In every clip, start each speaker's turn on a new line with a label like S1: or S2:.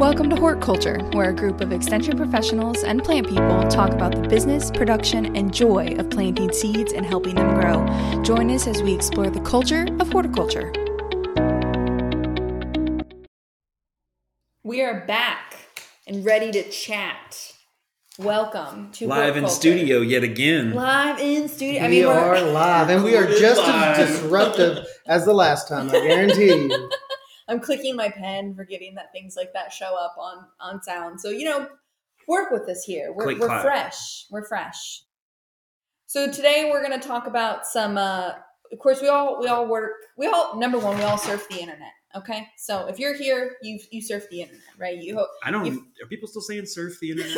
S1: Welcome to Hort Culture, where a group of extension professionals and plant people talk about the business, production, and joy of planting seeds and helping them grow. Join us as we explore the culture of horticulture.
S2: We are back and ready to chat. Welcome to
S3: live in
S2: Hort Culture.
S3: studio yet again.
S2: Live in studio.
S4: We
S2: I mean, we're-
S4: live, and we are just
S3: live.
S4: as disruptive as the last time. I guarantee you.
S2: I'm clicking my pen, forgetting that things like that show up on on sound. So you know, work with us here. We're, we're fresh. We're fresh. So today we're going to talk about some. Uh, of course, we all we all work. We all number one, we all surf the internet. Okay, so if you're here, you you surf the internet, right? You hope.
S3: I don't.
S2: You-
S3: Are people still saying surf the internet?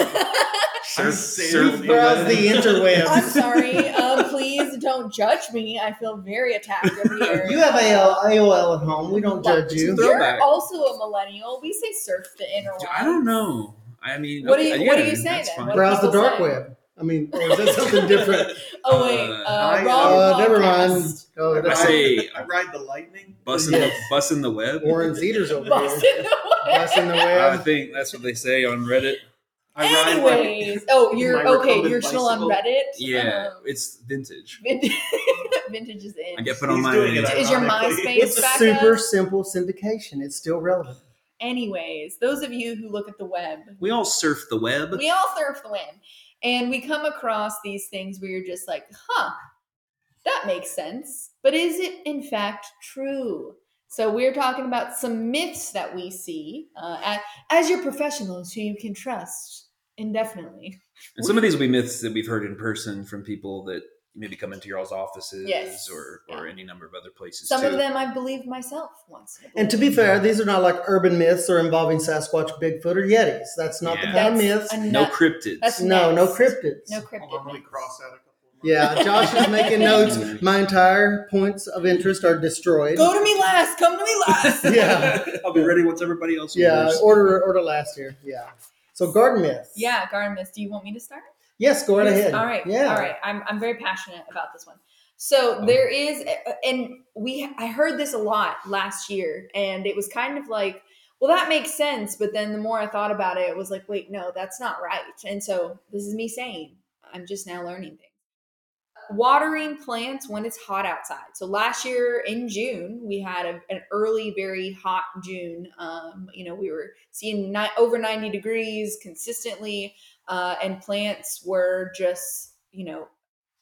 S4: I'm
S3: surf
S4: We browse the interwebs.
S2: I'm sorry. Um, please don't judge me. I feel very attacked over here.
S4: You have AOL, AOL at home. We don't judge you.
S2: You're also a millennial. We say surf the interweb.
S3: I don't know. I mean,
S2: What do you-
S3: okay,
S2: what do you say
S3: that's
S2: then?
S4: Browse the dark
S2: say?
S4: web. I mean, or is that something different?
S2: Oh wait,
S3: Uh,
S2: uh,
S5: I-
S2: wrong
S4: Uh, never mind. Oh,
S3: I
S4: that's
S3: say
S5: I ride the lightning.
S3: busting,
S4: Yes.
S3: busting the web.
S4: Warren Zeters over
S2: Busted
S4: here.
S2: the web.
S4: Busting the
S3: I think that's what they say on Reddit.
S5: I ride
S2: Anyways, oh, you're okay. You're still on. Reddit.
S3: Yeah,
S2: Um,
S3: it's vintage.
S2: vintage, vintage is in.
S3: I get put on my.
S5: Is it
S2: Is your. MySpace
S4: It's
S2: back
S4: super
S2: up?
S4: simple syndication. It's still relevant.
S2: Anyways, those of you who look at the web,
S3: We all surf the web.
S2: we all surf the web, and we come across these things where you're just like, huh, that makes sense. But is it in fact true? So we're talking about some myths that we see uh, as, as your professionals who you can trust indefinitely.
S3: And some of these will be myths that we've heard in person from people that maybe come into y'all's offices
S2: Yes.
S3: or, or any number of other places.
S2: Some
S3: too.
S2: of them I believe myself once. I
S4: And to be
S2: believed.
S4: fair, these are not like urban myths or involving Sasquatch, Bigfoot, or Yetis. That's not
S3: Yeah.
S4: the kind of myths.
S2: a
S3: no cryptids.
S2: That's
S4: No, no cryptids.
S2: No
S5: cryptids.
S2: cryptid.
S5: on, let cross out a couple.
S4: Yeah, Josh is making notes. My entire points of interest are destroyed.
S2: Go to me last. Come to me last.
S4: Yeah.
S3: I'll be ready once everybody else
S4: Yeah,
S3: orders.
S4: order order last year. Yeah. So garden myths.
S2: Yeah, garden myths. Do you want me to start?
S4: Yes, go right
S2: Yes,
S4: ahead.
S2: All right.
S4: Yeah.
S2: All right. I'm, I'm very passionate about this one. So there is, and we, I heard this a lot last year, and it was kind of like, well, that makes sense. But then the more I thought about it, it was like, wait, no, that's not right. And so this is me saying, I'm just now learning things. Watering plants when it's hot outside. So last year in June, we had a, an early, very hot June. Um, you know, we were seeing ni- over 90 degrees consistently uh, and plants were just you know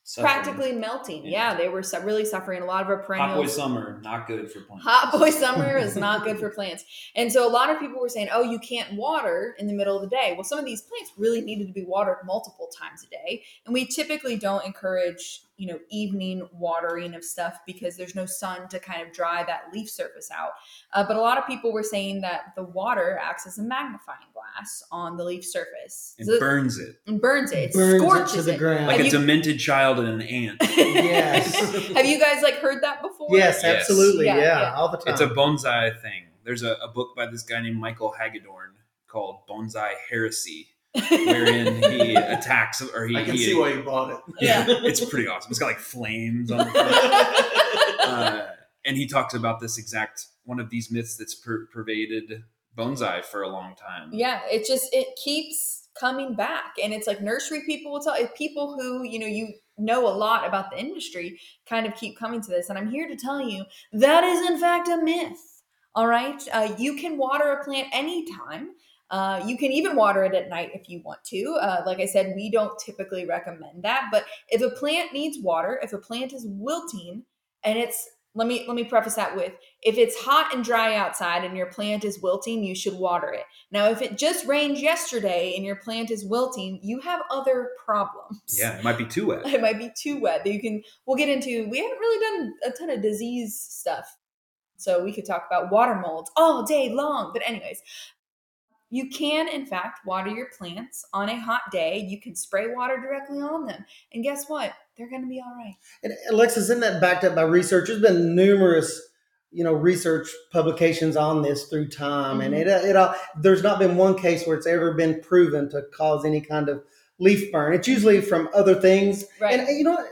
S3: Suffering.
S2: practically melting.
S3: Yeah.
S2: Yeah. they were su- really suffering. A lot of our
S3: Hot boy summer not good for plants.
S2: Hot boy summer is not good for plants. And so a lot of people were saying, oh, you can't water in the middle of the day. Well, some of these plants really needed to be watered multiple times a day. And we typically don't encourage, you know, evening watering of stuff because there's no sun to kind of dry that leaf surface out. Uh, but a lot of people were saying that the water acts as a magnifying glass on the leaf surface.
S3: It
S2: So-
S3: burns it
S2: and burns it. It
S4: Burns it to the
S2: it.
S4: ground.
S3: like
S2: Have
S3: a
S2: you-
S3: demented child and an ant.
S4: Yes.
S2: Have you guys like heard that before?
S4: Yes,
S3: Yes.
S4: absolutely.
S2: Yeah,
S4: Yeah,
S2: yeah.
S4: all the time.
S3: It's a bonsai thing. There's a, a book by this guy named Michael Hagedorn called Bonsai Heresy, wherein he attacks or he.
S5: I can
S3: he-
S5: see why you bought it.
S3: Yeah, it's pretty awesome. It's got like flames on the front. uh, and he talks about this exact one of these myths that's per- pervaded bonsai for a long time.
S2: yeah, it just it keeps coming back, and it's like nursery people will tell if people who you know you know a lot about the industry kind of keep coming to this, and I'm here to tell you that is in fact a myth. All right, uh, you can water a plant anytime. Uh, you can even water it at night if you want to. Uh, like I said, we don't typically recommend that. But if a plant needs water, if a plant is wilting, and it's let me let me preface that with if it's hot and dry outside and your plant is wilting, you should water it. Now, if it just rained yesterday and your plant is wilting, you have other problems.
S3: Yeah, it might be too wet.
S2: It might be too wet. That you can we'll get into we haven't really done a ton of disease stuff. So we could talk about water molds all day long. But anyways, you can in fact water your plants on a hot day. You can spray water directly on them. And guess what? They're gonna be all right.
S4: And Alexis, isn't that backed up by research? There's been numerous, you know, research publications on this through time, and it, it uh, there's not been one case where it's ever been proven to cause any kind of leaf burn. It's usually from other things.
S2: Right.
S4: And you know,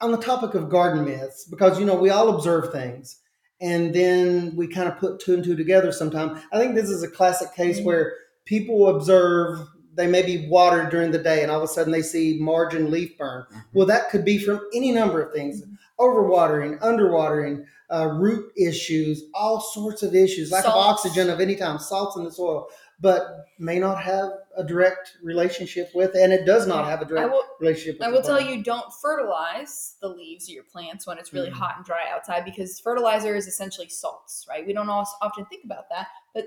S4: on the topic of garden myths, because you know we all observe things, and then we kind of put two and two together sometime. I think this is a classic case
S2: Mhm.
S4: where people observe they may be watered during the day and all of a sudden they see margin leaf burn. Well, that could be from any number of things overwatering, underwatering, uh, root issues, all sorts of issues, lack of oxygen of any time, salts in the soil, but may not have a direct relationship with, and it does not have a direct
S2: will,
S4: relationship with
S2: I will tell you don't fertilize the leaves of your plants when it's really
S4: Mhm.
S2: hot and dry outside because fertilizer is essentially salts, right? We don't often think about that, but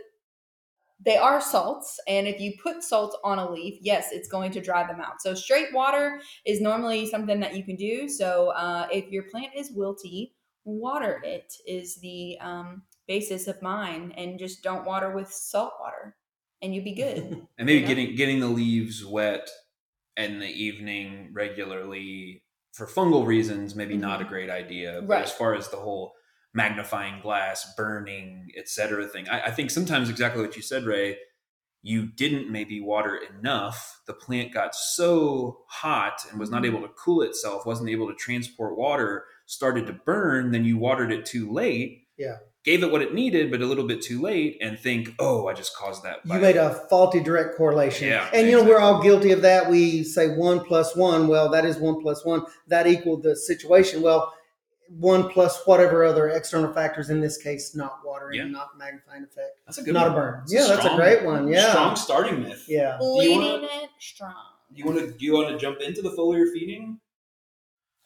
S2: they are salts. And if you put salt on a leaf, yes, it's going to dry them out. So straight water is normally something that you can do. So uh, if your plant is wilty, water it is the um, basis of mine, and just don't water with salt water, and you'd be good.
S3: and maybe
S2: Yeah.
S3: getting getting the leaves wet in the evening regularly for fungal reasons maybe not a great idea but
S2: Right.
S3: as far as the whole magnifying glass burning etc thing I, I think sometimes exactly what you said ray you didn't maybe water enough the plant got so hot and was not
S2: Mhm.
S3: able to cool itself wasn't able to transport water started to burn then you watered it too late
S4: Yeah.
S3: Gave it what it needed but a little bit too late and think oh i just caused that
S4: You made a faulty direct correlation.
S3: Yeah,
S4: and you know, we're all guilty of that. We say one plus one. Well, that is one plus one. That equaled the situation. Well, one plus whatever other external factors, in this case, not watering,
S3: Yeah.
S4: not magnifying effect,
S5: That's a good
S4: not a
S5: one.
S4: burn.
S5: It's
S4: yeah, that's a great one. Yeah.
S5: Strong starting myth.
S4: Yeah.
S2: Leading
S5: wanna-
S2: it strong.
S5: Do you want to do you want to jump into the foliar feeding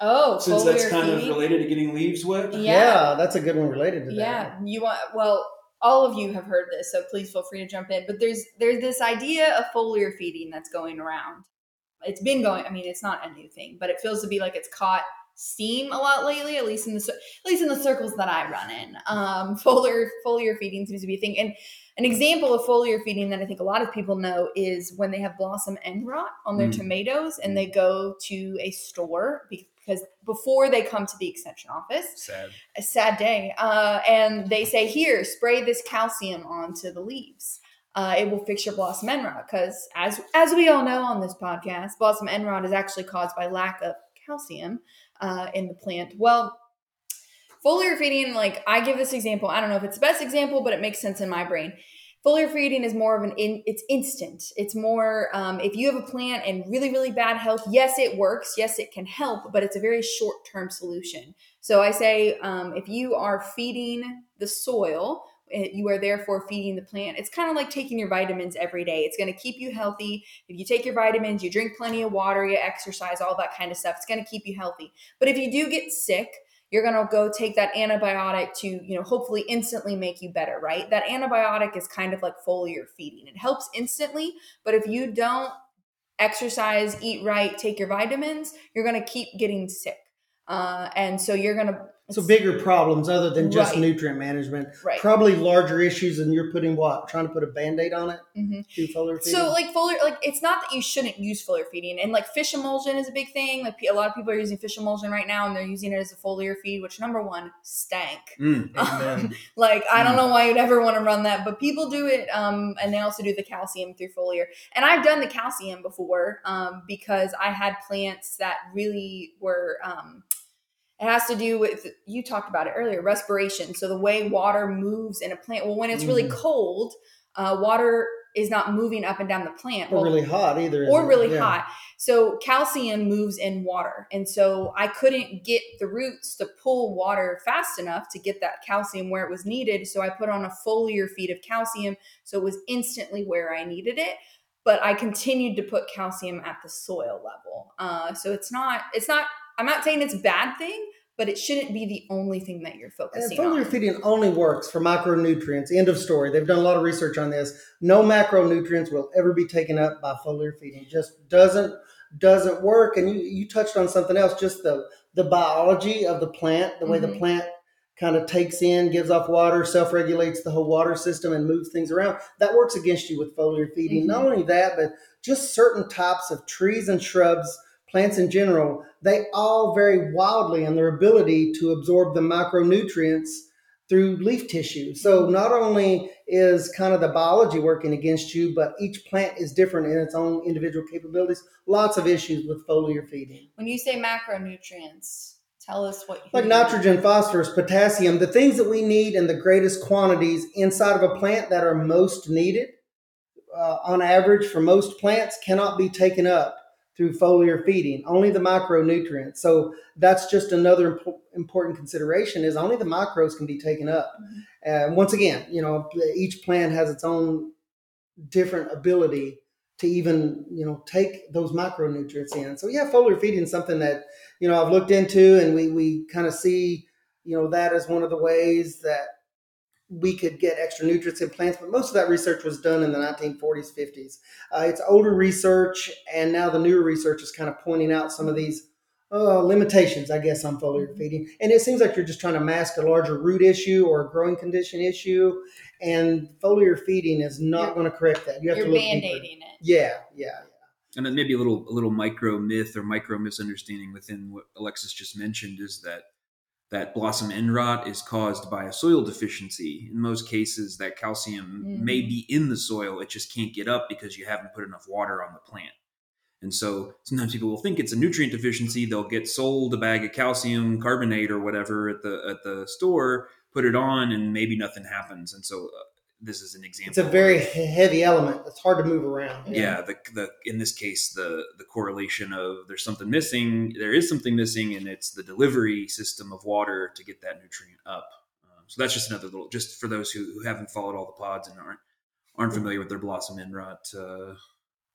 S2: Oh,
S5: since that's
S2: foliar
S5: kind of related to getting leaves wet?
S2: Yeah.
S4: Yeah, that's a good one related to that.
S2: Yeah, you want well, all of you have heard this, so please feel free to jump in. But there's there's this idea of foliar feeding that's going around. It's been going. I mean, it's not a new thing, but it feels to be like it's caught steam a lot lately. At least in the at least in the circles that I run in, um, foliar foliar feeding seems to be a thing. And an example of foliar feeding that I think a lot of people know is when they have blossom end rot on their
S3: Mm.
S2: tomatoes, and they go to a store because before they come to the extension office
S3: sad
S2: a sad day. Uh, and they say, here, spray this calcium onto the leaves. Uh, it will fix your blossom end rot because, as as we all know on this podcast, blossom end rot is actually caused by lack of calcium uh, in the plant. Well, foliar feeding, like I give this example. I don't know if it's the best example, but it makes sense in my brain. Foliar feeding is more of an in, it's instant. It's more um, if you have a plant in really really bad health. Yes, it works. Yes, it can help, but it's a very short term solution. So I say um, if you are feeding the soil, eh, you are therefore feeding the plant. It's kind of like taking your vitamins every day. It's going to keep you healthy. If you take your vitamins, you drink plenty of water, you exercise, all that kind of stuff, it's going to keep you healthy. But if you do get sick, you're going to go take that antibiotic to, you know, hopefully instantly make you better, right? That antibiotic is kind of like foliar feeding. It helps instantly, but if you don't exercise, eat right, take your vitamins, you're going to keep getting sick. Uh, and so you're going to
S4: So bigger problems other than just
S2: Right.
S4: nutrient management.
S2: right.
S4: Probably larger issues, and you're putting what? Trying to put a band aid on it?
S2: Mhm.
S4: Do foliar feeding?
S2: So like foliar, like it's not that you shouldn't use foliar feeding, and like fish emulsion is a big thing. Like a lot of people are using fish emulsion right now, and they're using it as a foliar feed, which number one stank.
S3: Mm.
S4: Amen.
S2: like I don't
S3: Hmm.
S2: know why you'd ever want to run that, but people do it, um, and they also do the calcium through foliar. And I've done the calcium before um, because I had plants that really were. Um, it has to do with you talked about it earlier, respiration. So the way water moves in a plant. Well, when it's really
S4: Mhm.
S2: cold, uh, water is not moving up and down the plant.
S4: or
S2: Well,
S4: really hot either.
S2: or really
S4: Yeah.
S2: hot. So calcium moves in water. And so I couldn't get the roots to pull water fast enough to get that calcium where it was needed. So I put on a foliar feed of calcium. So it was instantly where I needed it. But I continued to put calcium at the soil level. Uh, so it's not, it's not, I'm not saying it's a bad thing, but it shouldn't be the only thing that you're focusing on.
S4: And foliar
S2: on.
S4: feeding only works for micronutrients. End of story. They've done a lot of research on this. No macronutrients will ever be taken up by foliar feeding. Just doesn't doesn't work. And you you touched on something else. Just the the biology of the plant, the way the
S2: Mhm.
S4: plant kind of takes in, gives off water, self regulates the whole water system, and moves things around. That works against you with foliar feeding.
S2: Mhm.
S4: Not only that, but just certain types of trees and shrubs, plants in general, they all vary wildly in their ability to absorb the micronutrients through leaf tissue. So not only is kind of the biology working against you, but each plant is different in its own individual capabilities. Lots of issues with foliar feeding.
S2: When you say macronutrients, Tell us what you
S4: like nitrogen, phosphorus, potassium, the things that we need in the greatest quantities inside of a plant that are most needed, uh, on average for most plants, cannot be taken up through foliar feeding. Only the micronutrients. So that's just another impo- important consideration: is only the micros can be taken up. Mm-hmm. And once again, you know, each plant has its own different ability to even you know take those micronutrients in. So yeah, foliar feeding is something that you know I've looked into, and we we kind of see you know that as one of the ways that we could get extra nutrients in plants. But most of that research was done in the 1940s, 50s. Uh, it's older research, and now the newer research is kind of pointing out some of these. Uh, limitations, I guess, on foliar feeding, and it seems like you're just trying to mask a larger root issue or a growing condition issue, and foliar feeding is not
S2: You're-
S4: going to correct that. You have
S2: You're
S4: to look
S2: band
S4: deeper.
S2: it.
S4: Yeah, yeah. Yeah.
S3: And then maybe a little a little micro myth or micro misunderstanding within what Alexis just mentioned is that that blossom end rot is caused by a soil deficiency. In most cases, that calcium
S2: Mhm.
S3: may be in the soil; it just can't get up because you haven't put enough water on the plant. And so sometimes people will think it's a nutrient deficiency. They'll get sold a bag of calcium carbonate or whatever at the at the store, put it on, and maybe nothing happens. And so this is an example.
S4: It's a very heavy element. It's hard to move around.
S3: yeah the, the in this case the the correlation of there's something missing there is something missing and it's the delivery system of water to get that nutrient up um, so that's just another little just for those who, who haven't followed all the pods and aren't aren't familiar with their blossom end rot uh,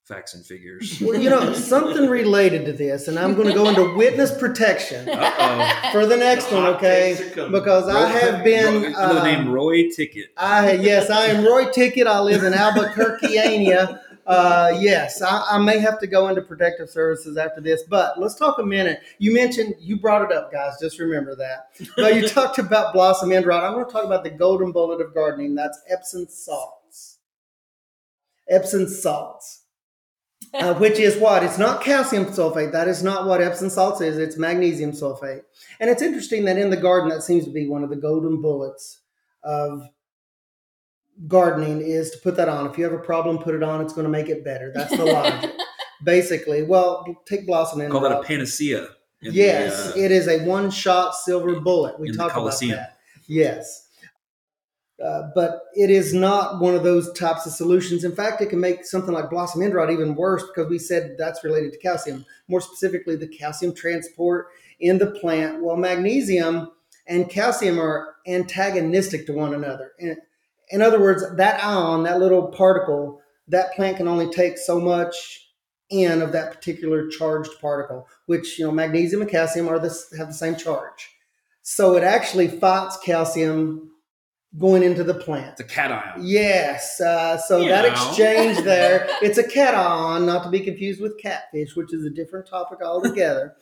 S3: facts and figures
S4: Well, you know, something related to this, and I'm going to go into witness protection
S3: uh-oh
S4: for the next one, okay?
S5: takes are coming.
S4: Because I have been.
S3: The
S4: uh,
S3: name roy ticket
S4: I yes, I am Roy Ticket. I live in Albuquerque, Ania. Uh, yes, I, I may have to go into protective services after this, but let's talk a minute. You mentioned you brought it up, guys. Just remember that. But you talked about blossom end rot. I want to talk about the golden bullet of gardening. That's Epsom salts. Epsom salts. Uh, which is what? It's not calcium sulfate. That is not what Epsom salts is. It's magnesium sulfate. And it's interesting that in the garden, that seems to be one of the golden bullets of gardening is to put that on. If you have a problem, put it on. It's going to make it better. That's the logic. Basically, well, take blossom in.
S3: call that a panacea in the,
S4: Yes,
S3: uh,
S4: it is a one-shot silver bullet. We
S3: in
S4: talk about that. Yes, uh, but it is not one of those types of solutions. In fact, it can make something like blossom end rot even worse because we said that's related to calcium. More specifically, the calcium transport in the plant. Well, magnesium and calcium are antagonistic to one another. In, in other words, that ion, that little particle, that plant can only take so much in of that particular charged particle, which you know magnesium and calcium are this have the same charge. So it actually fights calcium going into the plant.
S3: it's a cation
S4: Yes, uh, so that
S3: Meow.
S4: exchange there, it's a cation, not to be confused with catfish, which is a different topic altogether.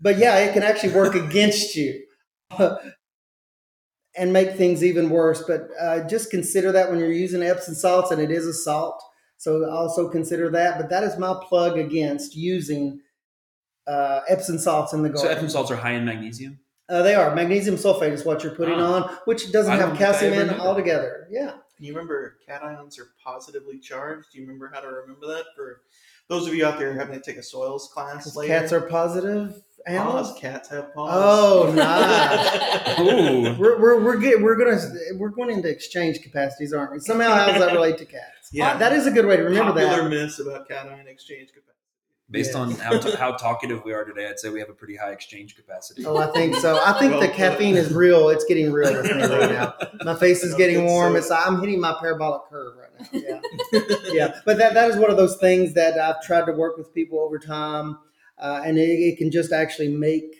S4: but yeah, it can actually work against you and make things even worse. But uh, just consider that when you're using Epsom salts, and it is a salt. So also consider that. But that is my plug against using uh, Epsom salts in the garden.
S3: so epsom salts are high in magnesium
S4: Uh, they are magnesium sulfate is what you're putting
S3: Ah.
S4: on, which doesn't
S3: I
S4: have
S3: don't think I
S4: calcium in
S3: knew that.
S4: altogether. Yeah.
S5: And you remember cations are positively charged? Do you remember how to remember that? For those of you out there having to take a soils class? later.
S4: Cats are positive animals.
S5: paws. Cats have paws.
S4: Oh, nice.
S3: Ooh.
S4: we're we're we're, get, we're gonna we're going into exchange capacities, aren't we? Somehow, how does that relate to cats?
S5: Yeah.
S4: that is a good way to remember
S5: Popular
S4: that.
S5: myths about cation exchange capacity.
S3: Based
S4: Yes.
S3: on how, t- how talkative we are today i'd say we have a pretty high exchange capacity
S4: Oh, I think so. I think
S5: Well
S4: the caffeine is real. It's getting real with me right now. My face is getting warm.
S5: so.
S4: It's I'm hitting my parabolic curve right now. Yeah. yeah, but that, that is one of those things that I've tried to work with people over time, uh, and it, it can just actually make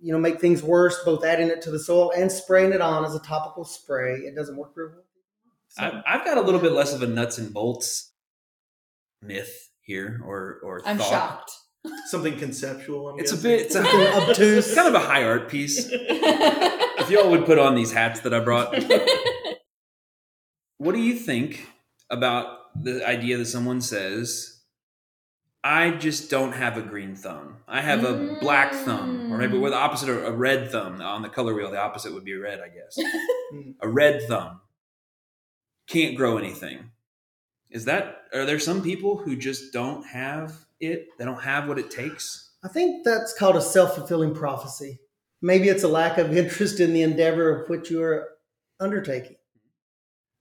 S4: you know make things worse. Both adding it to the soil and spraying it on as a topical spray. It doesn't work real well. So,
S3: I've got a little bit less of a nuts and bolts myth here, or or
S2: I'm
S3: thought.
S2: shocked.
S5: Something conceptual. I'm
S3: It's a bit it's, a,
S4: obtuse.
S3: it's kind of a high art piece. If y'all would put on these hats that I brought, what do you think about the idea that someone says, "I just don't have a green thumb. I have a black thumb, or maybe
S2: Mm.
S3: we're the opposite a red thumb on the color wheel. The opposite would be red, I guess. A red thumb can't grow anything. Is that are there some people who just don't have it? They don't have what it takes.
S4: I think that's called a self fulfilling prophecy. Maybe it's a lack of interest in the endeavor of which you are undertaking.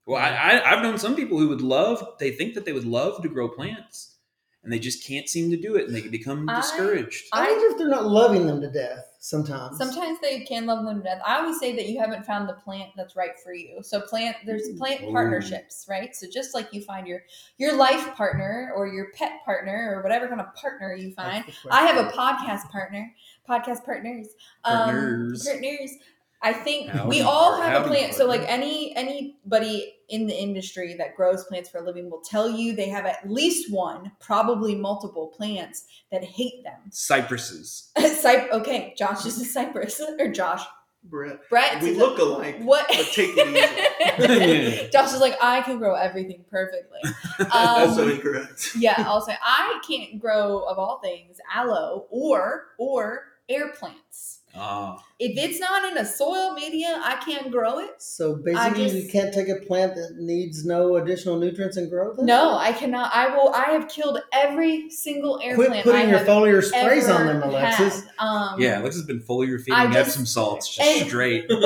S3: Well, I, I, I've known some people who would love, they think that they would love to grow plants and they just can't seem to do it and they become
S2: I-
S3: discouraged.
S4: I wonder if they're not loving them to death sometimes.
S2: Sometimes they can love them to death. I always say that you haven't found the plant that's right for you. So plant there's plant
S3: Ooh.
S2: partnerships, right? So just like you find your your life partner or your pet partner or whatever kind of partner you find. I have a podcast partner, podcast partners,
S3: Partners.
S2: Um, partners. I think
S3: Howdy,
S2: we all have a
S3: howdy,
S2: plant. So like any anybody in the industry that grows plants for a living will tell you they have at least one, probably multiple plants that hate them.
S3: Cypresses.
S2: Cyp- okay, Josh is a cypress or Josh.
S5: Brett.
S2: Brett.
S5: We
S2: is a-
S5: look alike.
S2: what?
S5: but take it
S3: easy.
S2: Josh is like, I can grow everything perfectly.
S5: Also
S2: Um,
S5: incorrect.
S2: yeah, also I can't grow of all things aloe or or air plants.
S3: Ah.
S2: If it's not in a soil media, I can't grow it.
S4: So basically, you can't take a plant that needs no additional nutrients and grow in it?
S2: No, I cannot. I will. I have killed every single air
S4: Quit
S2: plant
S4: putting
S2: I
S4: your
S2: have
S4: foliar sprays on them, Alexis.
S2: had. Um,
S3: yeah, Alexis has been foliar
S2: I
S3: feeding
S2: just-
S3: Epsom salts just
S2: and-
S3: straight.
S2: but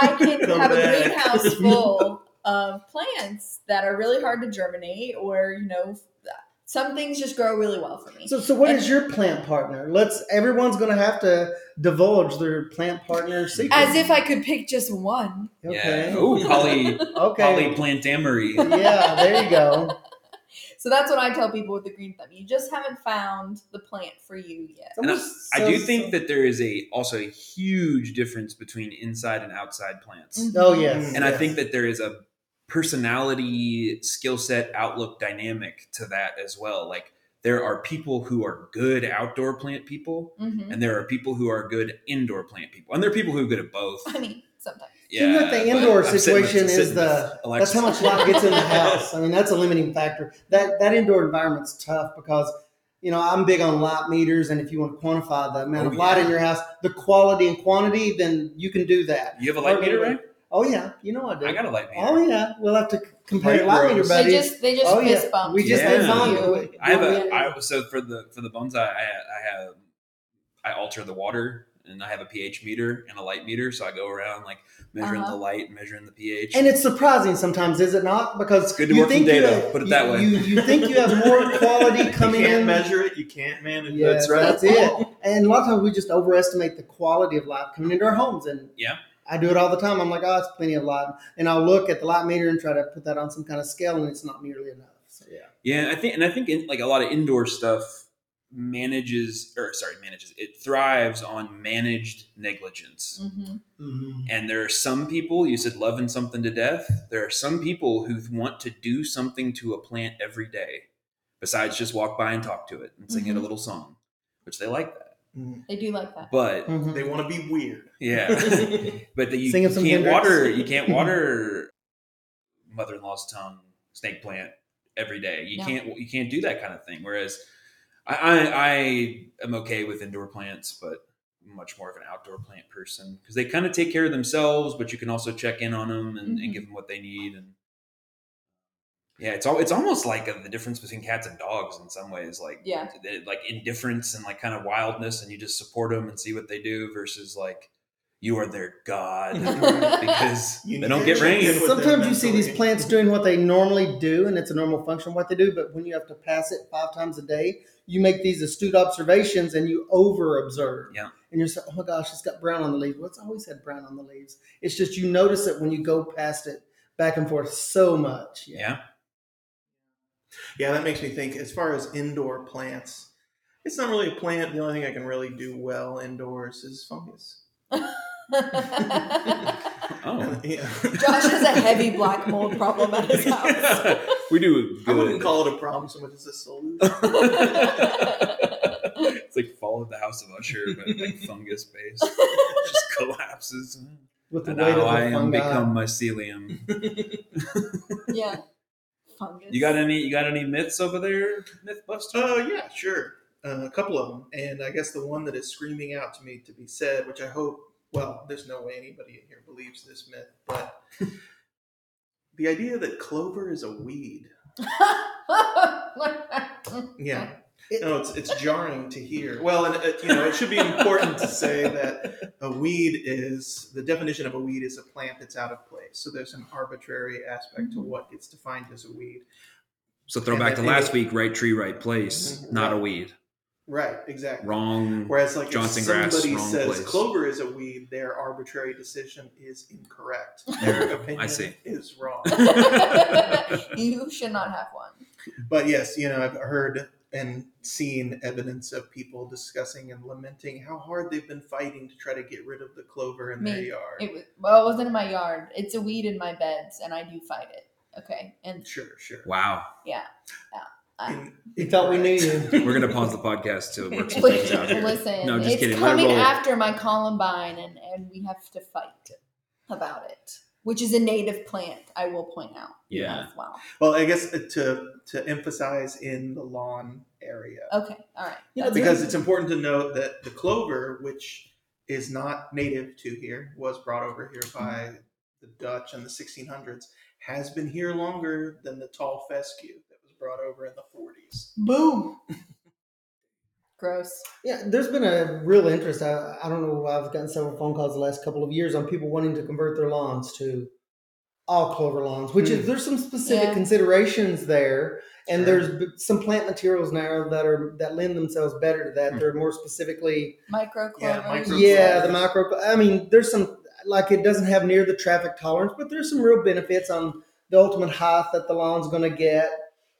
S2: I can
S5: Come
S2: have a greenhouse full of plants that are really hard to germinate, or you know, some things just grow really well for me.
S4: So, so what
S2: And-
S4: is your plant partner? Let's. Everyone's going to have to divulge their plant partner secret.
S2: As if I could pick just one.
S4: Okay.
S3: Yeah. Oh, poly
S4: Okay.
S3: polyplantamery.
S4: yeah. There you go.
S2: So that's what I tell people with the green thumb. You just haven't found the plant for you yet.
S3: And I,
S4: Almost
S3: I do think that there is a also a huge difference between inside and outside plants.
S2: Mhm.
S4: Oh yes.
S3: And I think that there is a personality, skill set, outlook dynamic to that as well. Like there are people who are good outdoor plant people,
S2: Mhm.
S3: and there are people who are good indoor plant people, and there are people who are good at both.
S2: I mean, sometimes.
S4: Seems like the indoor
S3: I'm with-
S4: situation is the
S3: Alexis.
S4: that's how much light gets in the house. I mean, that's a limiting factor. That that indoor environment's tough because you know I'm big on light meters, and if you want to quantify the amount
S3: Oh,
S4: of light
S3: yeah.
S4: in your house, the quality and quantity, then you can do that.
S3: You have a light meter, right?
S4: Oh yeah, you know I do.
S3: I got a light meter.
S4: Oh yeah, we'll have to compare
S3: Light
S4: light meter
S3: rose.
S2: They just they just
S4: Oh, yeah.
S2: fist bump.
S4: We just
S3: Yeah.
S4: designed
S2: You.
S3: I have a
S4: Yeah.
S3: So for the for the bonsai I I have I alter the water and I have a pH meter and a light meter, so I go around like measuring
S2: Uh-huh.
S3: the light, measuring the pH.
S4: And it's surprising sometimes, is it not? Because
S3: It's good to
S4: you
S3: work from
S4: think you
S3: data,
S4: have-
S3: put it
S4: you-
S3: that way.
S4: You, you think you have more quality coming.
S5: You can't
S4: in.
S5: measure it. You can't manage
S4: Yeah.
S3: That's right.
S4: That's it. And a lot of times we just overestimate the quality of light coming into our homes. And
S3: Yeah.
S4: I do it all the time. I'm like, oh, it's plenty of light. And I'll look at the light meter and try to put that on some kind of scale, and it's not nearly enough. So, yeah.
S3: Yeah, I think, and I think in, like a lot of indoor stuff manages, or sorry, manages. It thrives on managed negligence.
S2: Mhm.
S5: Mhm.
S3: And there are some people. You said loving something to death. There are some people who want to do something to a plant every day, besides just walk by and talk to it and sing it a
S2: Mhm.
S3: little song, which they like that.
S2: They do like that.
S3: But
S4: Mhm.
S5: They want to be weird.
S3: yeah, but that you, you can't
S4: Hendrix.
S3: water. You can't water mother-in-law's tongue snake plant every day. You
S2: No.
S3: can't. You can't do that kind of thing. Whereas I, I, I am okay with indoor plants, but much more of an outdoor plant person because they kind of take care of themselves, but you can also check in on them and,
S2: Mhm.
S3: and give them what they need. And yeah, it's all. It's almost like uh the difference between cats and dogs in some ways. Like
S2: Yeah.
S3: they- like indifference and like kind of wildness, and you just support them and see what they do versus like you are their god because
S5: You
S3: they don't get rain.
S4: Sometimes you see these plants doing what they normally do, and it's a normal function of what they do. But when you have to pass it five times a day, you make these astute observations and you over observe.
S3: Yeah.
S4: And you're saying, oh my gosh, it's got brown on the leaves. Well, it's always had brown on the leaves. It's just you notice it when you go past it back and forth so much.
S3: Yeah,
S5: Yeah, that makes me think. As far as indoor plants, it's not really a plant. The only thing I can really do well indoors is fungus.
S3: oh.
S5: yeah.
S2: Josh has a heavy black mold problem at his house.
S3: we do
S5: I wouldn't call it a problem so much as a solution.
S3: it's like Fall of the House of Usher, but like fungus based. It just collapses.
S4: With the
S3: And now
S4: of
S3: I am become mycelium.
S2: yeah. Fungus.
S3: You got any? You got any myths over there, MythBuster?
S5: Oh yeah, sure. Uh, a couple of them, and I guess the one that is screaming out to me to be said, which I hope. Well, there's no way anybody in here believes this myth, but the idea that clover is a weed. Yeah. No, it's it's jarring to hear. Well, and it, you know, it should be important to say that a weed is the definition of a weed is a plant that's out of place. So there's an arbitrary aspect to what gets defined as a weed.
S3: So throw
S5: And
S3: back to
S5: then-
S3: last week, right tree, right place,
S5: Mhm.
S3: not a weed.
S5: Right, exactly.
S3: Wrong.
S5: Whereas, like,
S3: Johnson
S5: if
S3: grass,
S5: somebody
S3: wrong
S5: says
S3: place.
S5: clover is a weed, their arbitrary decision is incorrect. Their opinion
S3: see.
S5: is wrong.
S2: you should not have one.
S5: But yes, you know, I've heard and seeing evidence of people discussing and lamenting how hard they've been fighting to try to get rid of the clover in their
S2: Me.
S5: yard.
S2: It was well, it wasn't in my yard. It's a weed in my beds, and I do fight it. Okay, and
S5: Sure, sure.
S3: Wow.
S2: yeah, I,
S5: In-
S4: He thought we knew you.
S3: We're gonna pause the podcast to work some
S2: Wait,
S3: things out here.
S2: listen,
S3: No, just
S2: it's
S3: kidding. Let
S2: coming after my columbine, and and we have to fight about it, which is a native plant. I will point out.
S3: Yeah.
S2: as well.
S5: Well, I guess uh, to to emphasize in the lawn area.
S2: Okay. All right.
S4: You know,
S5: because
S2: good.
S5: it's important to note that the clover, which is not native to here, was brought over here by the Dutch in the 1600s, has been here longer than the tall fescue that was brought over in the 40s.
S2: boom. Gross.
S4: Yeah, there's been a real interest. I, I don't know. I've gotten several phone calls the last couple of years on people wanting to convert their lawns to all clover lawns, which is there's some specific
S2: Yeah.
S4: considerations there, and
S5: Sure.
S4: there's some plant materials now that are that lend themselves better to that.
S3: Hmm.
S4: They're more specifically,
S2: Micro
S5: Yeah, micro-
S4: yeah, the
S5: clovers.
S4: micro. I mean, there's some like it doesn't have near the traffic tolerance, but there's some real benefits on the ultimate height that the lawn's going to get.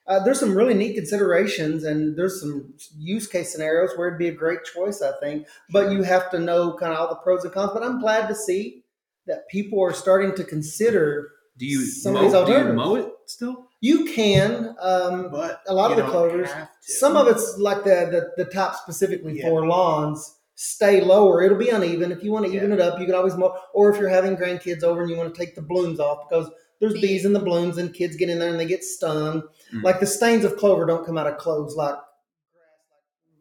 S4: Uh, there's some really neat considerations, and there's some use case scenarios where it'd be a great choice, I think. But you have to know kind of all the pros and cons. But I'm glad to see that people are starting to consider.
S3: Do you
S4: Some of
S3: mow,
S4: these
S3: do you
S4: alternatives.
S3: mow it still?
S4: You can. Um,
S5: But
S4: a lot of the
S5: don't
S4: clovers, some of it's like the the, the top specifically
S5: Yeah.
S4: for lawns stay lower. It'll be uneven. If you want to even
S5: Yeah.
S4: it up, you can always mow. Or if you're having grandkids over and you want to take the blooms off because there's
S2: Bees.
S4: bees in the blooms and kids get in there and they get stung.
S3: Mm.
S4: Like the stains of clover don't come out of cloves like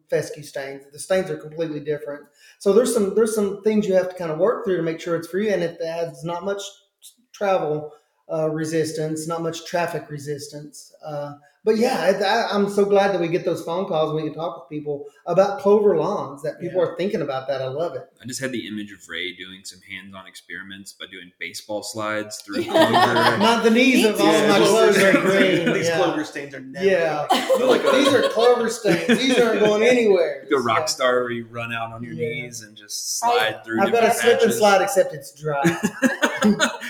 S4: fescue stains. The stains are completely different. So there's some there's some things you have to kind of work through to make sure it's for you, and it has not much travel uh, resistance, not much traffic resistance. Uh, but yeah, I, I, I'm so glad that we get those phone calls and we can talk with people about clover lawns. That people
S5: Yeah.
S4: are thinking about that. I love it.
S3: I just had the image of Ray doing some hands-on experiments by doing baseball slides through clover.
S4: Not the knees of all
S2: Yeah,
S4: my
S5: clover
S4: clothes are green.
S5: These
S4: yeah.
S5: clover stains are never.
S4: Yeah.
S5: like-
S3: like a-
S4: These are clover stains. These aren't going anywhere.
S3: The a rock star where you run out on your
S4: Yeah.
S3: knees and just slide through.
S4: I've got a
S3: different
S4: slip and slide, except it's dry.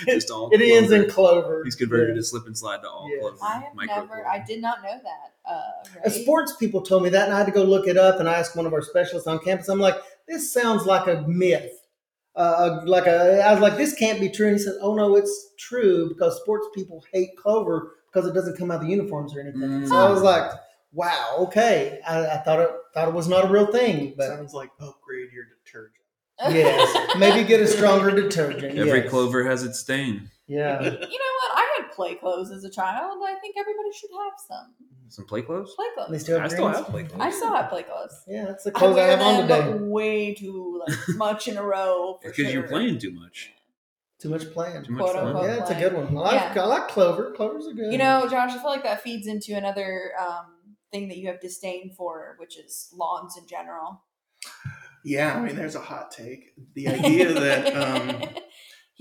S3: just all
S4: It ends in clover.
S3: He's converted
S4: Yeah.
S3: a slip and slide to all
S4: Yeah.
S3: clover.
S2: I have
S3: micro
S2: never.
S3: clover.
S2: I did not know that. Uh,
S4: Uh,
S2: Ray.
S4: Sports people told me that, and I had to go look it up. And I asked one of our specialists on campus. I'm like, this sounds like a myth. Uh, like a, I was like, this can't be true. And he said, oh no, it's true because sports people hate clover because it doesn't come out of the uniforms or anything. So I was like, wow, okay. I, I thought it thought it was not a real thing, but
S5: Sounds like upgrade your detergent.
S4: yes, maybe get a stronger detergent.
S3: Every
S4: yes.
S3: clover has its stain.
S4: Yeah.
S2: You know what? I had play clothes as a child. I think everybody should have some
S3: Some play clothes.
S2: play
S4: They
S2: clothes.
S4: still have
S3: I still have play clothes.
S2: I still have play clothes.
S4: Yeah, that's the clothes I,
S2: wear
S4: have on
S2: them
S4: today.
S2: way too like much in a row. for
S3: Because you're playing too much.
S4: Too much playing.
S3: Too much
S2: Quote,
S3: fun.
S2: unquote.
S4: Yeah, it's a good one. I like,
S2: Yeah.
S4: I like clover. Clovers are good.
S2: You know, Josh, I feel like that feeds into another um, thing that you have disdain for, which is lawns in general.
S5: Yeah, I mean, there's a hot take. The idea that um,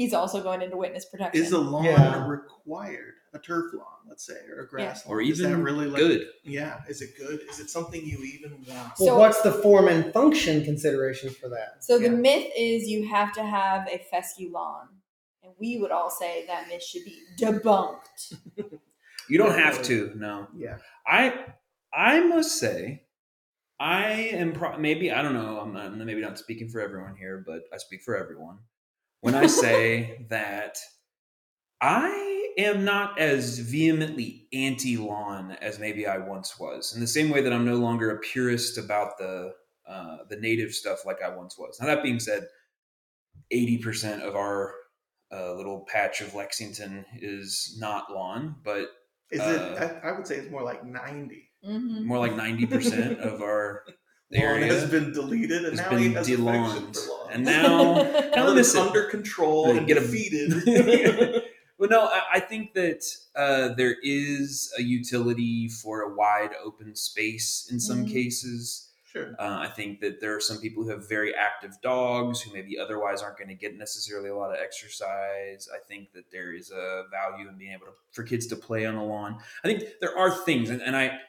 S2: he's also going into witness protection.
S5: is a lawn
S4: Yeah.
S5: required, a turf lawn, let's say, or a grass lawn.
S3: Or
S5: Is that
S3: even
S5: really like,
S3: good.
S5: Yeah, is it good? Is it something you even want?
S4: well,
S2: so-
S4: what's the form and function considerations for that?
S2: so the myth is you have to have a fescue lawn, and we would all say that myth should be debunked.
S3: You don't have to. No.
S5: Yeah,
S3: I I must say, I am pro- maybe I don't know. I'm not, maybe not speaking for everyone here, but I speak for everyone when I say that I am not as vehemently anti lawn as maybe I once was. In the same way that I'm no longer a purist about the uh, the native stuff like I once was. Now that being said, eighty percent of our uh, little patch of Lexington is not lawn, but
S5: is
S3: Uh,
S5: it? I, I would say it's more like ninety.
S2: hmm
S3: more like 90% of our
S5: Lawn
S3: area
S5: has been deleted, and
S3: has
S5: now he
S3: been
S5: has affection
S3: de-lawned.
S5: For lawns.
S3: And now,
S5: now
S3: now
S5: that it's
S3: listen,
S5: under control and
S3: get
S5: defeated.
S3: Well, no, I, I think that uh, there is a utility for a wide open space in some
S2: Mhm.
S3: cases.
S5: Sure.
S3: Uh, I think that there are some people who have very active dogs who maybe otherwise aren't going to get necessarily a lot of exercise. I think that there is a value in being able to for kids to play on the lawn. I think there are things, and, and I,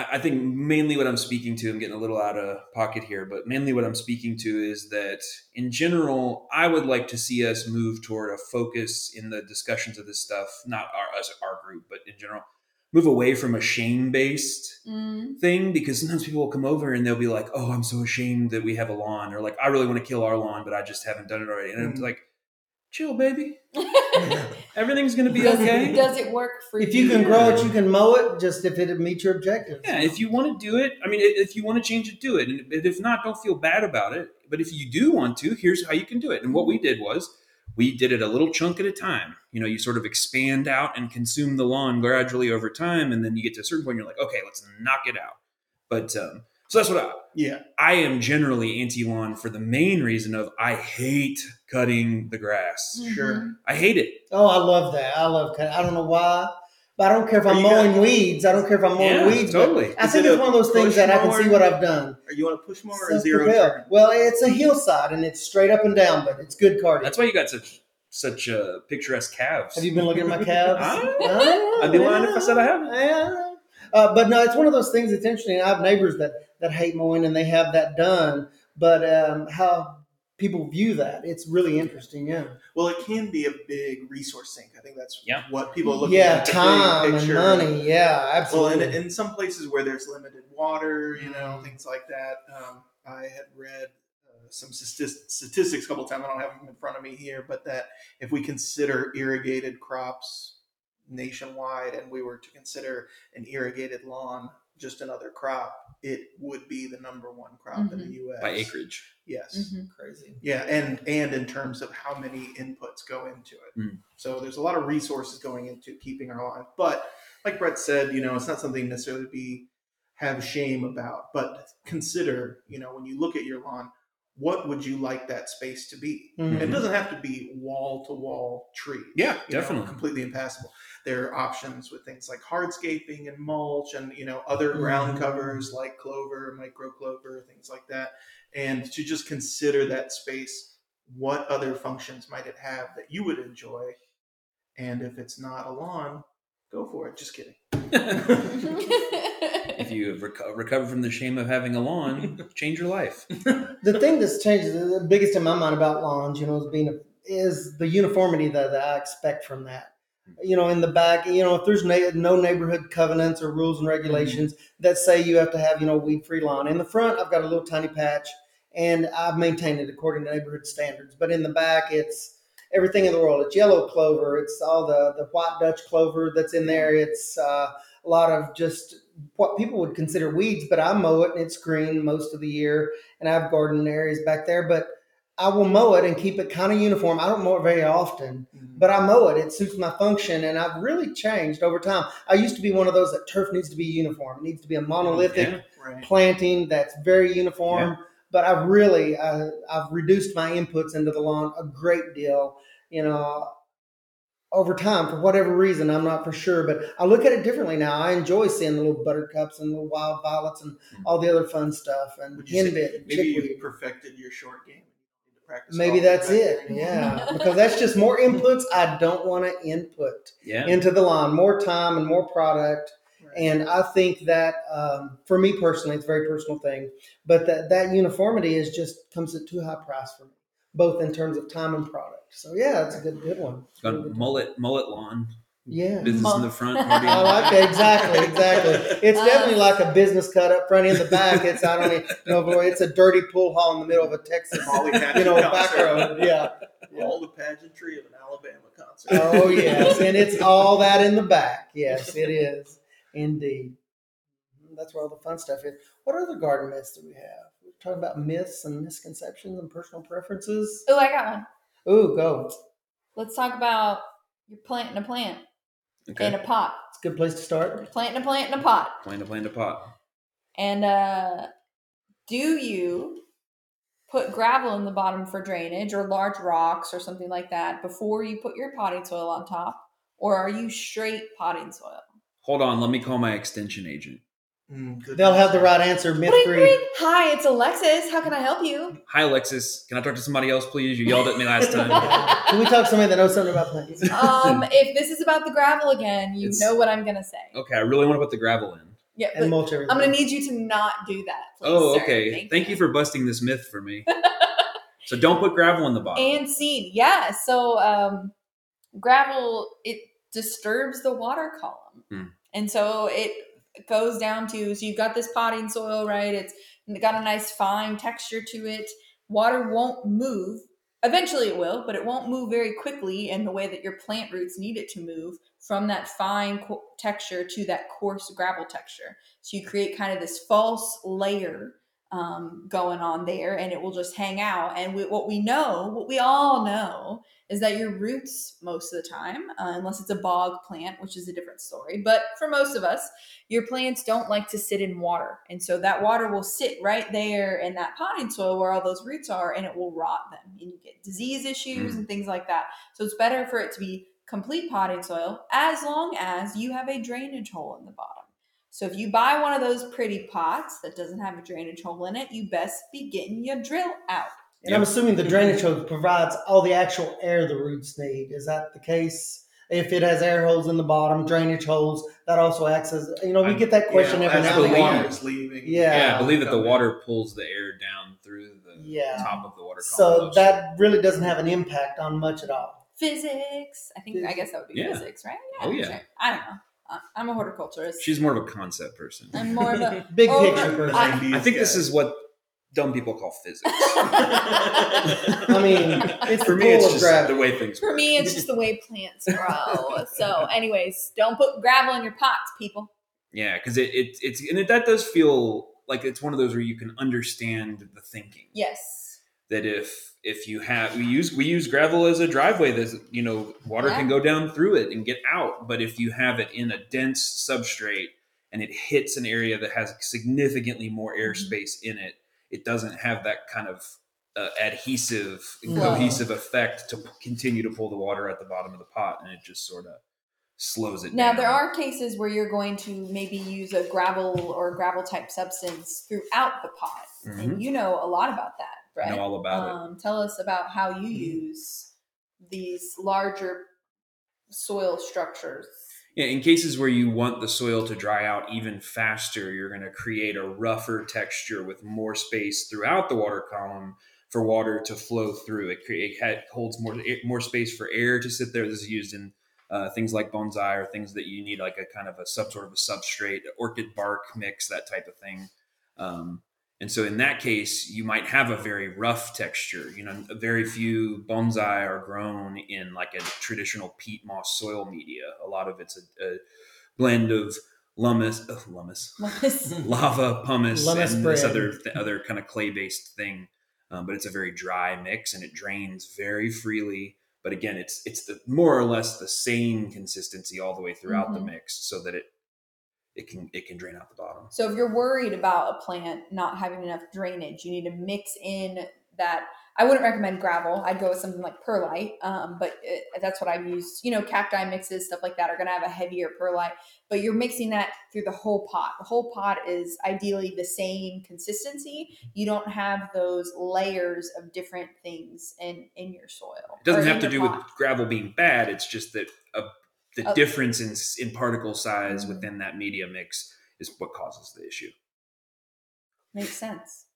S3: I I think mainly what I'm speaking to, I'm getting a little out of pocket here, but mainly what I'm speaking to is that in general, I would like to see us move toward a focus in the discussions of this stuff, not our us our group, but in general, move away from a shame based
S2: Mm.
S3: thing because sometimes people will come over and they'll be like, "Oh, I'm so ashamed that we have a lawn," or like, "I really want to kill our lawn, but I just haven't done it already." And
S5: I'm
S3: like, "Chill, baby. Everything's gonna be
S2: does,
S3: okay."
S2: it, does it work for you?
S4: If you can grow it, you can mow it. Just if it meets your objectives.
S3: Yeah, if you want to do it, I mean, if you want to change it, do it. And if not, don't feel bad about it. But if you do want to, here's how you can do it. And what we did was we did it a little chunk at a time. You know, you sort of expand out and consume the lawn gradually over time. And then you get to a certain point, you're like, okay, let's knock it out. But um, so that's what I,
S5: Yeah.
S3: I am generally anti lawn for the main reason of I hate cutting the grass.
S5: Sure.
S3: I hate it.
S4: Oh, I love that. I love cut. I don't know why, but I don't care if I'm mowing
S5: gonna-
S4: weeds. I don't care if I'm mowing
S3: Yeah,
S4: weeds.
S3: totally.
S4: I
S5: Is
S4: think
S5: it
S4: it's one of those things that I can see what I've done.
S5: Or you want to push more or zero
S4: Self-propel. Well, it's a hillside and it's straight up and down, but it's good cardio.
S3: That's why you got such such uh, picturesque calves.
S4: Have you been looking at my calves?
S3: Ah, I'd be lying if I said I haven't.
S4: Yeah. Uh, but no, it's one of those things that's interesting. I have neighbors that, that hate mowing and they have that done, but um, how people view that, it's really interesting. Yeah.
S5: Well, it can be a big resource sink. I think that's
S3: Yeah.
S5: what people look looking
S4: Yeah,
S5: at. the big
S4: time and
S5: picture.
S4: money. Yeah,
S5: Well,
S4: absolutely.
S5: and in some places where there's limited water, you know,
S4: Mm.
S5: things like that. Um, I had read uh, some statistics a couple times. I don't have them in front of me here, but that if we consider irrigated crops nationwide and we were to consider an irrigated lawn just another crop, it would be the number one crop in the U.S.
S3: by acreage.
S5: Yes.
S2: Mhm.
S4: Crazy.
S5: Yeah, and and in terms of how many inputs go into it.
S3: Mm.
S5: So there's a lot of resources going into keeping our lawn. But like Brett said, you know, it's not something necessarily to be have shame about. But consider, you know, when you look at your lawn, what would you like that space to be?
S4: Mhm.
S5: It doesn't have to be wall to wall tree.
S3: Yeah,
S5: you know,
S3: definitely.
S5: completely impassable. There are options with things like hardscaping and mulch and you know other ground
S4: Mhm.
S5: covers like clover, micro clover, things like that. And to just consider that space, what other functions might it have that you would enjoy? And if it's not a lawn, go for it. Just kidding.
S3: if you have reco- recovered from the shame of having a lawn, change your life.
S4: the thing that's changed the biggest in my mind about lawns, you know, is being a, is the uniformity that, that I expect from that. You know, in the back, you know, if there's na- no neighborhood covenants or rules and regulations that say you have to have, you know, weed free lawn. In the front, I've got a little tiny patch, and I've maintained it according to neighborhood standards. But in the back, it's everything in the world. It's yellow clover. It's all the the white Dutch clover that's in there. It's uh, a lot of just what people would consider weeds, but I mow it and it's green most of the year and I have garden areas back there, but I will mow it and keep it kind of uniform. I don't mow it very often, but I mow it. It suits my function, and I've really changed over time. I used to be one of those that turf needs to be uniform. It needs to be a monolithic
S3: Yeah.
S5: right.
S4: planting that's very uniform. But I've really uh, I've reduced my inputs into the lawn a great deal. You know, over time for whatever reason, I'm not for sure, but I look at it differently now. I enjoy seeing the little buttercups and the wild violets and all the other fun stuff and
S5: Would you
S4: henbit
S5: Maybe you've perfected your short game. You need to practice
S4: Maybe that's it. Yeah, because that's just more inputs I don't want to input
S3: Yeah.
S4: into the lawn, more time and more product.
S5: Right.
S4: And I think that um, for me personally, it's a very personal thing, but that that uniformity is just comes at too high price for me, both in terms of time and product. So yeah, it's a good good one.
S3: Got a mullet mullet lawn.
S4: Yeah.
S3: Business in the front. party
S4: I
S3: in
S4: like
S3: back.
S4: exactly, exactly. It's
S2: Uh,
S4: definitely like a business cut up front in the back. It's I don't even know, boy, it's a dirty pool hall in the middle of a Texas,
S5: Molly
S4: you
S5: Pageant
S4: know, back
S5: concert.
S4: road. Yeah.
S5: All the pageantry of an Alabama concert.
S4: Oh yes, and it's all that in the back. Yes, it is indeed. That's where all the fun stuff is. What other garden myths do we have? We're talking about myths and misconceptions and personal preferences.
S2: oh, I got one.
S4: Ooh, go!
S2: Let's talk about you're planting a plant in a pot.
S4: It's a good place to start.
S2: You're planting a plant in a pot.
S3: Plant a plant in a pot.
S2: And uh, do you put gravel in the bottom for drainage or large rocks or something like that before you put your potting soil on top? or are you straight potting soil?
S3: Hold on, let me call my extension agent.
S5: Mm,
S4: They'll have the right answer, myth
S2: Bring,
S4: free.
S2: bring. Hi, it's Alexis. How can I help you?
S3: Hi, Alexis. Can I talk to somebody else, please? You yelled at me last time.
S4: Can we talk to somebody that knows something about plants?
S2: um, if this is about the gravel again, you
S3: It's-
S2: know what I'm gonna say.
S3: Okay, I really want to put the gravel in.
S2: Yeah,
S4: And mulch everything.
S2: I'm gonna need you to not do that. Please,
S3: Oh,
S2: sir.
S3: okay. Thank, you for busting this myth for me. so don't put gravel in the bottom.
S2: and seed. Yeah. So um, gravel it disturbs the water column,
S3: Hmm.
S2: and so it goes down to so you've got this potting soil, right? It's got a nice fine texture to it. Water won't move. Eventually, it will, but it won't move very quickly in the way that your plant roots need it to move from that fine co- texture to that coarse gravel texture. So you create kind of this false layer um, going on there and it will just hang out. And we, what we know, what we all know, is that your roots, most of the time, uh, unless it's a bog plant, which is a different story, but for most of us, your plants don't like to sit in water. And so that water will sit right there in that potting soil where all those roots are and it will rot them. And you get disease issues
S3: Mm.
S2: and things like that. So it's better for it to be complete potting soil as long as you have a drainage hole in the bottom. So if you buy one of those pretty pots that doesn't have a drainage hole in it, you best be getting your drill out.
S4: And I'm assuming the drainage hose provides all the actual air the roots need. Is that the case? If it has air holes in the bottom, drainage holes, that also acts as you know, we
S3: I-
S4: get that question
S5: yeah,
S4: every
S5: as
S4: now
S5: the
S4: and
S5: water
S4: again.
S5: leaving.
S4: Yeah.
S3: yeah, I believe that the water pulls the air down through the
S4: Yeah.
S3: top of the water
S4: So that really doesn't have an impact on much at all.
S2: Physics. I think I guess that would be
S3: Yeah.
S2: physics, right?
S3: Oh, yeah.
S2: sure. I don't know. I- I'm a horticulturist.
S3: She's more of a concept person.
S2: I'm more of a
S4: Big picture person.
S2: I-
S3: I think this is what dumb people call physics.
S4: I mean, it's
S3: For me, it's just
S4: gravity.
S3: the way things
S2: For
S3: work.
S2: me, it's just the way plants grow. so, anyways, don't put gravel in your pots, people.
S3: Yeah, because it, it it's and it, that does feel like it's one of those where you can understand the thinking.
S2: Yes.
S3: That if if you have we use we use gravel as a driveway, there's you know water can go down through it and get out. But if you have it in a dense substrate and it hits an area that has significantly more airspace mm-hmm. in it, it doesn't have that kind of uh, adhesive and
S2: Flow.
S3: cohesive effect to p- continue to pull the water at the bottom of the pot, and it just sort of slows it
S2: Now,
S3: down.
S2: Now there are cases where you're going to maybe use a gravel or gravel type substance throughout the pot. And you know a lot about that, Brett.
S3: know all about it.
S2: um, Tell us about how you use these larger soil structures.
S3: In cases where you want the soil to dry out even faster, you're going to create a rougher texture with more space throughout the water column for water to flow through. It, it holds more more space for air to sit there. This is used in uh, things like bonsai or things that you need like a kind of a sub sort of a substrate, orchid bark mix, that type of thing. Um, and so in that case, you might have a very rough texture. You know, very few bonsai are grown in like a traditional peat moss soil media. A lot of it's a, a blend of lummus, uh, lummus, lava, pumice,
S4: Lummus
S3: and this other th- other kind of clay based thing. Um, but it's a very dry mix and it drains very freely. But again, it's it's the more or less the same consistency all the way throughout the
S2: Mhm.
S3: mix, so that it it can it can drain out the bottom.
S2: So if you're worried about a plant not having enough drainage, you need to mix in that. I wouldn't recommend gravel. I'd go with something like perlite, um, but it, that's what I've used. You know, cacti mixes, stuff like that, are going to have a heavier perlite. But you're mixing that through the whole pot. The whole pot is ideally the same consistency. You don't have those layers of different things in in your soil.
S3: It doesn't have to do with gravel being bad. It's just that uh, the
S2: Oh.
S3: difference in in particle size
S2: Mhm.
S3: within that media mix is what causes the issue.
S2: Makes sense.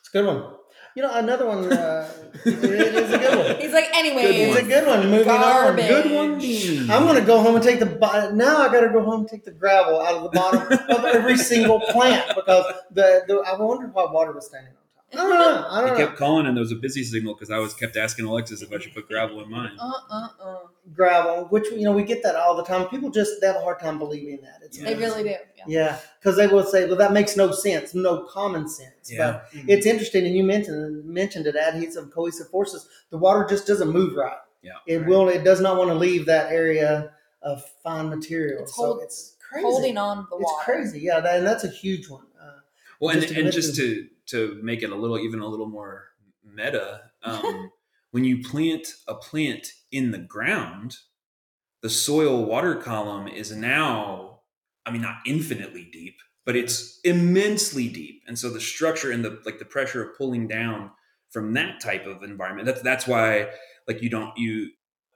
S4: It's a good one. You know, another one. Uh, it is a good one.
S2: He's like, anyway,
S4: It's a good one. Moving
S2: Garbage.
S4: on.
S3: Good one,
S4: I'm gonna go home and take the bo- now. I got to go home and take the gravel out of the bottom of every single plant because the, the I wondered why water was standing on top. I don't. I
S3: He
S4: don't know.
S3: kept calling, and there was a busy signal because I was kept asking Alexis if I should put gravel in mine.
S2: Uh uh uh.
S4: Gravel, which you know we get that all the time. People just they have a hard time believing that. It's
S3: Yeah.
S2: They really do. Yeah.
S4: yeah, because they will say, "Well, that makes no sense, no common sense." But it's interesting, and you mentioned mentioned it, adhesive and cohesive forces. The water just doesn't move right.
S3: yeah.
S4: It
S5: Right.
S4: will. It does not want to leave that area of fine material.
S2: It's
S4: so it's crazy.
S2: Holding on to the water.
S4: it's crazy. Yeah, that, and that's a huge one. Uh,
S3: Well, and,
S4: Just to
S3: and just to to make it a little even a little more meta, um, when you plant a plant in the ground, the soil water column is now, I mean, not infinitely deep, but it's immensely deep. And so the structure and the like the pressure of pulling down from that type of environment. That's that's why like you don't you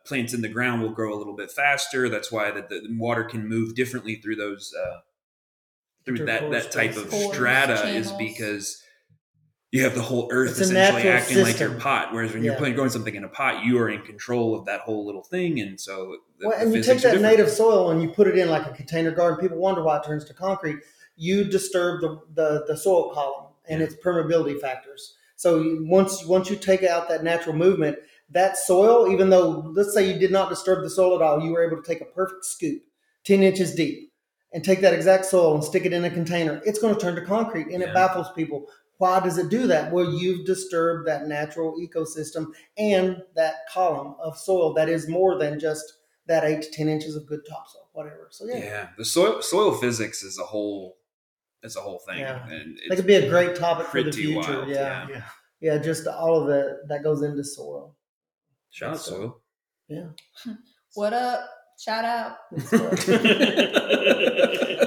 S3: plants in the ground will grow a little bit faster. That's why the, the water can move differently through those uh, through that that type of strata is because you have the whole earth
S4: It's
S3: essentially acting like your pot. Whereas when
S4: Yeah.
S3: you're playing growing something in a pot, you are in control of that whole little thing, and so the,
S4: Well, and you take that native soil and you put it in like a container garden. People wonder why it turns to concrete. You disturb the, the, the soil column and
S3: Yeah.
S4: its permeability factors. So once once you take out that natural movement, that soil, even though let's say you did not disturb the soil at all, you were able to take a perfect scoop, ten inches deep, and take that exact soil and stick it in a container. It's going to turn to concrete, and
S3: Yeah.
S4: it baffles people. Why does it do that? Well, you've disturbed that natural ecosystem and that column of soil that is more than just that eight to ten inches of good topsoil, whatever. So yeah,
S3: yeah, the soil soil physics is a whole is a whole thing,
S4: Yeah.
S3: and
S4: that could be a great topic for the
S3: pretty
S4: future.
S3: wild,
S4: yeah.
S3: yeah.
S5: Yeah.
S4: yeah, just all of it that goes into soil.
S3: shout out
S4: So-
S3: soil.
S2: What up? Shout out.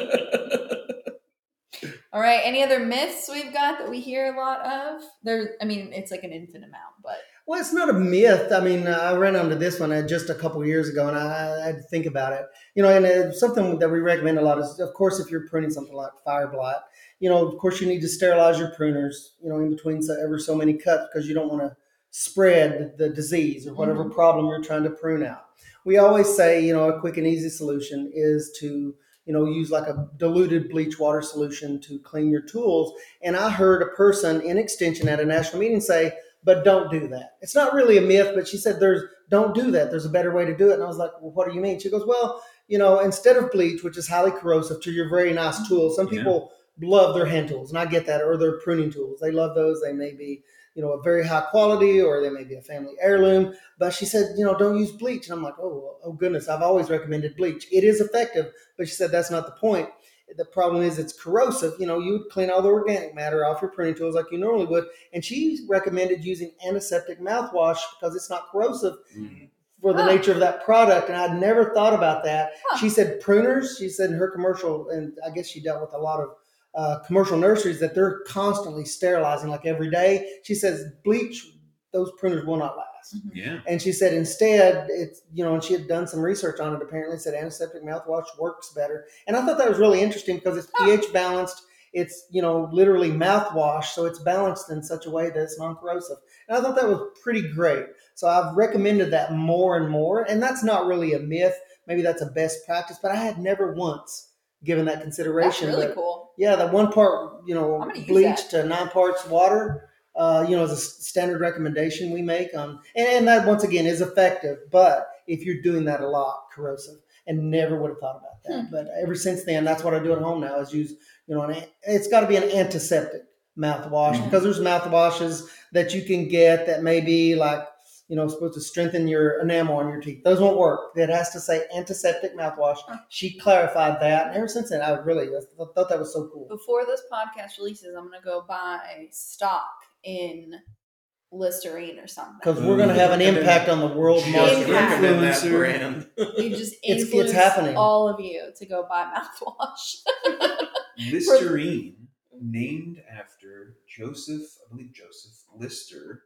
S2: All right. Any other myths we've got that we hear a lot of? There. I mean, it's like an infinite amount, but
S4: Well, it's not a myth. I mean, I ran onto this one uh, just a couple years ago, and I, had to think about it. You know, and uh, something that we recommend a lot is, of course, if you're pruning something like fire blight, you know, of course, you need to sterilize your pruners. You know, in between so, ever so many cuts because you don't want to spread the disease or whatever problem you're trying to prune out. We always say, you know, a quick and easy solution is to you know use like a diluted bleach water solution to clean your tools. And I heard a person in extension at a national meeting say but don't do that. It's not really a myth, but she said there's don't do that. There's a better way to do it. And I was like, well, what do you mean? She goes, well, you know, instead of bleach, which is highly corrosive to your very nice tools, some
S3: Yeah.
S4: people love their hand tools, and I get that, or their pruning tools. They love those. They may be, you know, a very high quality, or they may be a family heirloom. But she said, you know, don't use bleach. And I'm like, oh, oh goodness, I've always recommended bleach. It is effective, but she said that's not the point. The problem is it's corrosive. You know, you would clean all the organic matter off your pruning tools like you normally would. And she recommended using antiseptic mouthwash because it's not corrosive
S3: Mm.
S4: for the
S2: Huh.
S4: nature of that product. And I'd never thought about that.
S2: Huh.
S4: She said pruners, she said in her commercial, and I guess she dealt with a lot of uh, commercial nurseries that they're constantly sterilizing like every day. She says bleach, those pruners will not last.
S3: Yeah,
S4: And she said instead, it's you know, and she had done some research on it. Apparently, said antiseptic mouthwash works better. And I thought that was really interesting because it's pH balanced. It's you know literally mouthwash, so it's balanced in such a way that it's non-corrosive. And I thought that was pretty great. So I've recommended that more and more. And that's not really a myth. Maybe that's a best practice, but I had never once given that
S2: that's
S4: consideration.
S2: really
S4: But
S2: cool.
S4: yeah, that one part, you know,
S2: I'm gonna use
S4: bleach to nine parts water, uh, you know, is a standard recommendation we make on, and, and that once again is effective. But if you're doing that a lot, corrosive, and never would have thought about that.
S2: Hmm.
S4: But ever since then, that's what I do at home now is use, you know, an, it's got to be an antiseptic mouthwash
S3: Mhm.
S4: because there's mouthwashes that you can get that may be like, you know, supposed to strengthen your enamel on your teeth. Those won't work. It has to say antiseptic mouthwash. She clarified that, and ever since then, I really I thought that was so cool.
S2: Before this podcast releases, I'm gonna go buy stock in Listerine or something.
S4: because we're going to have an impact on the world market.
S2: Impact.
S3: Influencer.
S5: brand.
S2: You just
S4: It's- it's
S2: influence
S4: happening.
S2: all of you to go buy mouthwash.
S3: Listerine, named after Joseph, I believe Joseph Lister,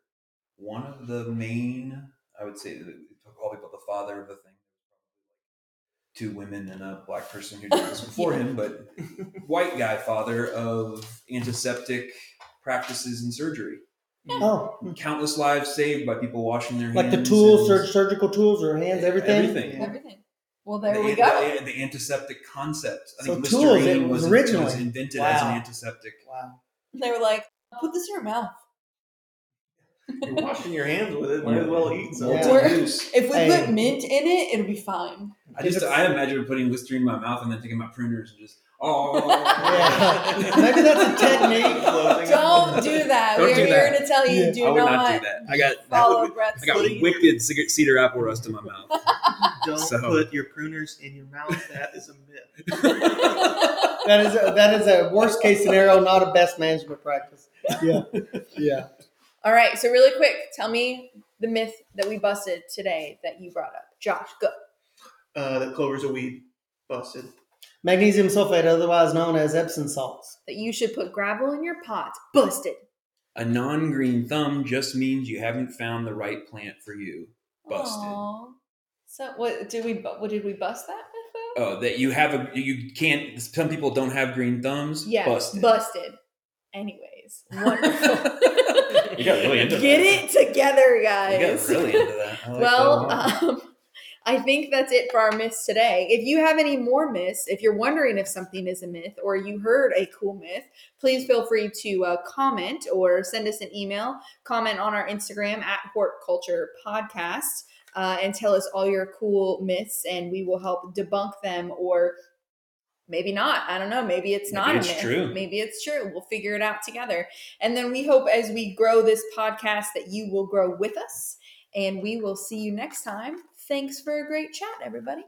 S3: one of the main, I would say, call people the father of the thing. Two women and a black person who did this before him, but white guy father of antiseptic practices in surgery. Hmm.
S4: Oh,
S3: Countless lives saved by people washing their hands.
S4: like the tools, sur- surgical tools or hands, everything.
S3: Everything.
S2: Everything. Well, there
S3: the,
S2: we go.
S3: The, the antiseptic concept. I
S4: So
S3: think
S4: tools,
S3: Listerine
S4: it was
S3: was,
S4: originally.
S3: was invented as an antiseptic.
S4: Wow.
S2: They were like, "Put this in your mouth."
S5: You're washing your hands with it. Might as well eat some.
S4: Yeah.
S2: We're- If we
S4: Hey.
S2: put mint in it, it'll be fine.
S3: I just I imagine putting Listerine in my mouth and then taking my pruners and just oh
S4: Yeah. Maybe that's a technique.
S5: Closing.
S2: Don't do that.
S3: Don't
S2: We're
S3: do
S2: here
S3: that.
S2: to tell you,
S4: Yeah.
S2: do
S3: I would
S2: not,
S3: not, do that. I got
S2: follow
S3: I
S2: Brett's
S3: got
S2: lead.
S3: wicked cedar apple rust in my mouth.
S5: Don't
S3: So-
S5: put your pruners in your mouth. That is a myth.
S4: That is a, that is a worst case scenario, not a best management practice. Yeah, yeah.
S2: All right, so really quick, tell me the myth that we busted today that you brought up. Josh, go.
S5: Uh, that clover's a weed. Busted.
S4: Magnesium sulfate, otherwise known as Epsom salts.
S2: That you should put gravel in your pots. Busted.
S3: A non-green thumb just means you haven't found the right plant for you. Busted.
S2: Aw. So what did we? What did we bust that myth though?
S3: Oh, that you have a you can't. Some people don't have green thumbs.
S2: Yeah,
S3: busted.
S2: busted. Anyways, wonderful.
S3: You got really into
S2: Get
S3: that.
S2: it together,
S3: You
S2: guys.
S3: got really into that. I like
S2: well,
S3: that
S2: um, I think that's it for our myths today. If you have any more myths, if you're wondering if something is a myth or you heard a cool myth, please feel free to uh, comment or send us an email. Comment on our Instagram at Hort Culture Podcast uh, and tell us all your cool myths, and we will help debunk them or maybe not. I don't know. Maybe it's
S3: Maybe
S2: not
S3: it's
S2: myth.
S3: true.
S2: Maybe it's true. We'll figure it out together. And then we hope as we grow this podcast that you will grow with us. And we will see you next time. Thanks for a great chat, everybody.